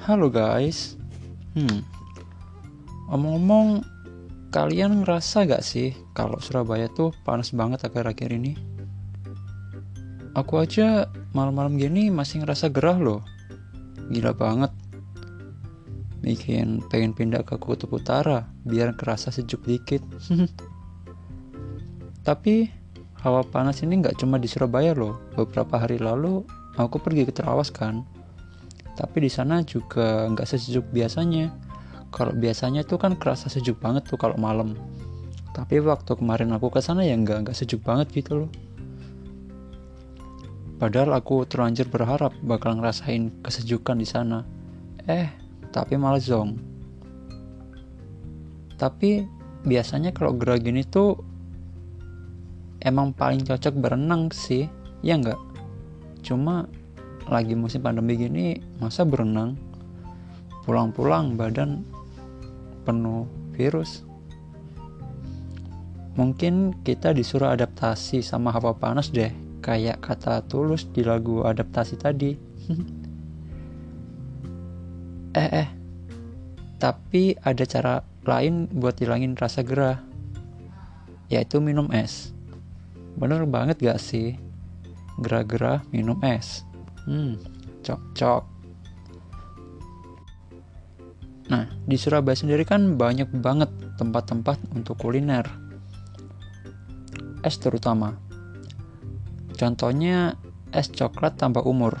Halo guys. Hmm. Omong-omong, kalian ngerasa gak sih kalau Surabaya tuh panas banget akhir-akhir ini? Aku aja malam-malam gini masih ngerasa gerah loh. Gila banget. Bikin pengen pindah ke kutub utara biar kerasa sejuk dikit. Tapi hawa panas ini nggak cuma di Surabaya loh. Beberapa hari lalu aku pergi ke Terawas kan tapi di sana juga nggak sesejuk biasanya. Kalau biasanya tuh kan kerasa sejuk banget tuh kalau malam. Tapi waktu kemarin aku ke sana ya nggak nggak sejuk banget gitu loh. Padahal aku terlanjur berharap bakal ngerasain kesejukan di sana. Eh tapi malah zong tapi biasanya kalau gerah gini tuh emang paling cocok berenang sih ya nggak? Cuma lagi musim pandemi gini masa berenang? Pulang-pulang badan penuh virus. Mungkin kita disuruh adaptasi sama hawa panas deh kayak kata tulus di lagu adaptasi tadi. Eh eh tapi ada cara lain buat hilangin rasa gerah yaitu minum es. Bener banget gak sih? Gerah-gerah minum es Hmm, cocok. Nah, di Surabaya sendiri kan banyak banget tempat-tempat untuk kuliner. Es terutama. Contohnya es coklat tambah umur.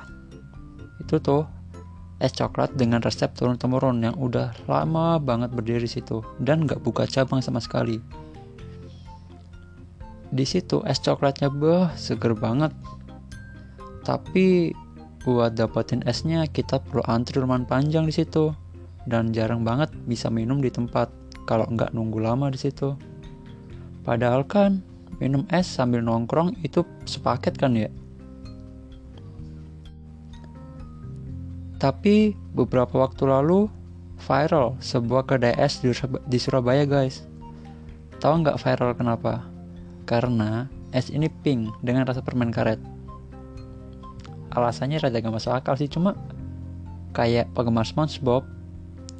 Itu tuh es coklat dengan resep turun-temurun yang udah lama banget berdiri situ dan nggak buka cabang sama sekali. Di situ es coklatnya bah seger banget. Tapi buat dapetin esnya kita perlu antri lumayan panjang di situ dan jarang banget bisa minum di tempat kalau nggak nunggu lama di situ. Padahal kan minum es sambil nongkrong itu sepaket kan ya. Tapi beberapa waktu lalu viral sebuah kedai es di Surabaya guys. Tahu nggak viral kenapa? Karena es ini pink dengan rasa permen karet alasannya rada gak masuk akal sih. Cuma kayak penggemar SpongeBob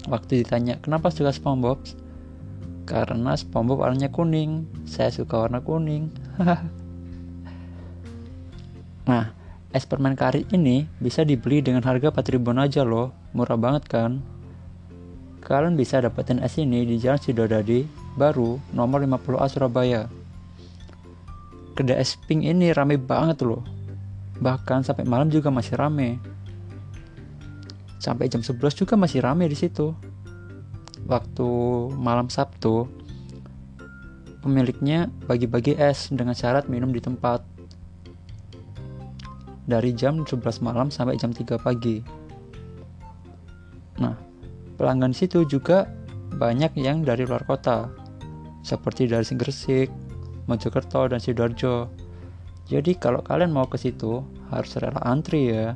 waktu ditanya kenapa suka SpongeBob? Karena SpongeBob warnanya kuning. Saya suka warna kuning. Nah es permen karet ini bisa dibeli dengan harga 4 ribuan aja loh. Murah banget kan? Kalian bisa dapetin es ini di Jalan Sidodadi baru nomor 50A Surabaya. Kedai es pink ini rame banget loh Bahkan sampai malam juga masih rame. Sampai jam 11 juga masih rame di situ. Waktu malam Sabtu, pemiliknya bagi-bagi es dengan syarat minum di tempat. Dari jam 11 malam sampai jam 3 pagi. Nah, pelanggan situ juga banyak yang dari luar kota, seperti dari Gresik, Mojokerto, dan Sidoarjo. Jadi kalau kalian mau ke situ harus rela antri ya.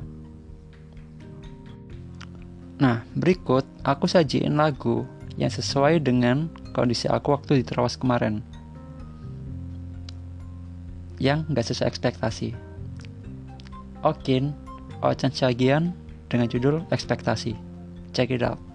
Nah, berikut aku sajiin lagu yang sesuai dengan kondisi aku waktu di Terawas kemarin. Yang gak sesuai ekspektasi. Okin, Ocan Syagian dengan judul Ekspektasi. Check it out.